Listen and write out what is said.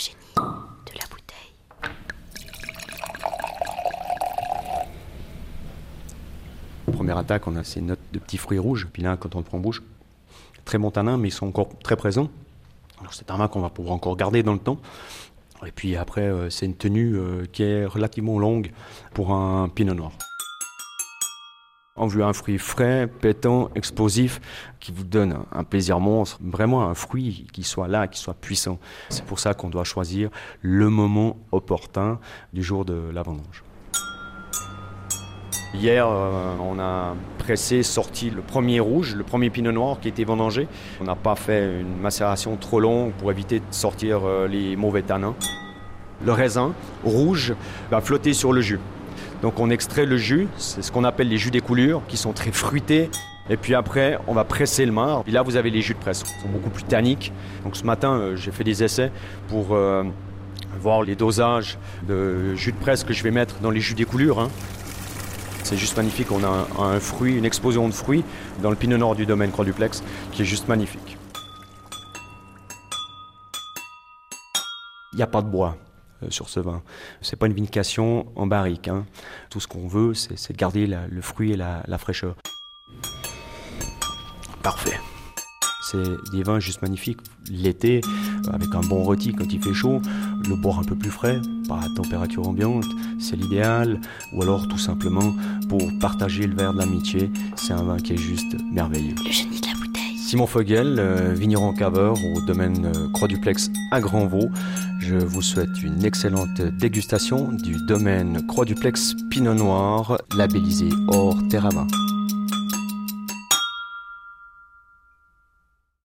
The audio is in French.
génie de la bouteille. Première attaque, on a ces notes de petits fruits rouges. Puis là, quand on le prend en bouche, très bon tanin, mais ils sont encore très présents. C'est un vin qu'on va pouvoir encore garder dans le temps. Et puis après, euh, c'est une tenue euh, qui est relativement longue pour un pinot noir. On veut un fruit frais, pétant, explosif, qui vous donne un plaisir monstre, vraiment un fruit qui soit là, qui soit puissant. C'est pour ça qu'on doit choisir le moment opportun du jour de la vendange. Hier, euh, on a pressé, sorti le premier rouge, le premier pinot noir qui était vendangé. On n'a pas fait une macération trop longue pour éviter de sortir euh, les mauvais tanins. Le raisin rouge va flotter sur le jus. Donc on extrait le jus, c'est ce qu'on appelle les jus des coulures, qui sont très fruités. Et puis après, on va presser le marc. Et là, vous avez les jus de presse, qui sont beaucoup plus tanniques. Donc ce matin, euh, j'ai fait des essais pour euh, voir les dosages de jus de presse que je vais mettre dans les jus des coulures. hein. C'est juste magnifique. On a un, fruit, une explosion de fruits dans le pinot nord du domaine Croix Duplex, qui est juste magnifique. Il n'y a pas de bois sur ce vin. C'est pas une vinification en barrique. hein. Tout ce qu'on veut, c'est garder le fruit et la, fraîcheur. Parfait. C'est des vins juste magnifiques. L'été, euh, avec un bon rôti quand il fait chaud, le boire un peu plus frais, pas à température ambiante, c'est l'idéal. Ou alors tout simplement pour partager le verre de l'amitié, c'est un vin qui est juste merveilleux. Le Simon Fogel, euh, vigneron caveur au domaine euh, Croix-Duplex à Grand-Vaux. Je vous souhaite une excellente dégustation du domaine Croix-Duplex Pinot Noir, labellisé hors terre à vin.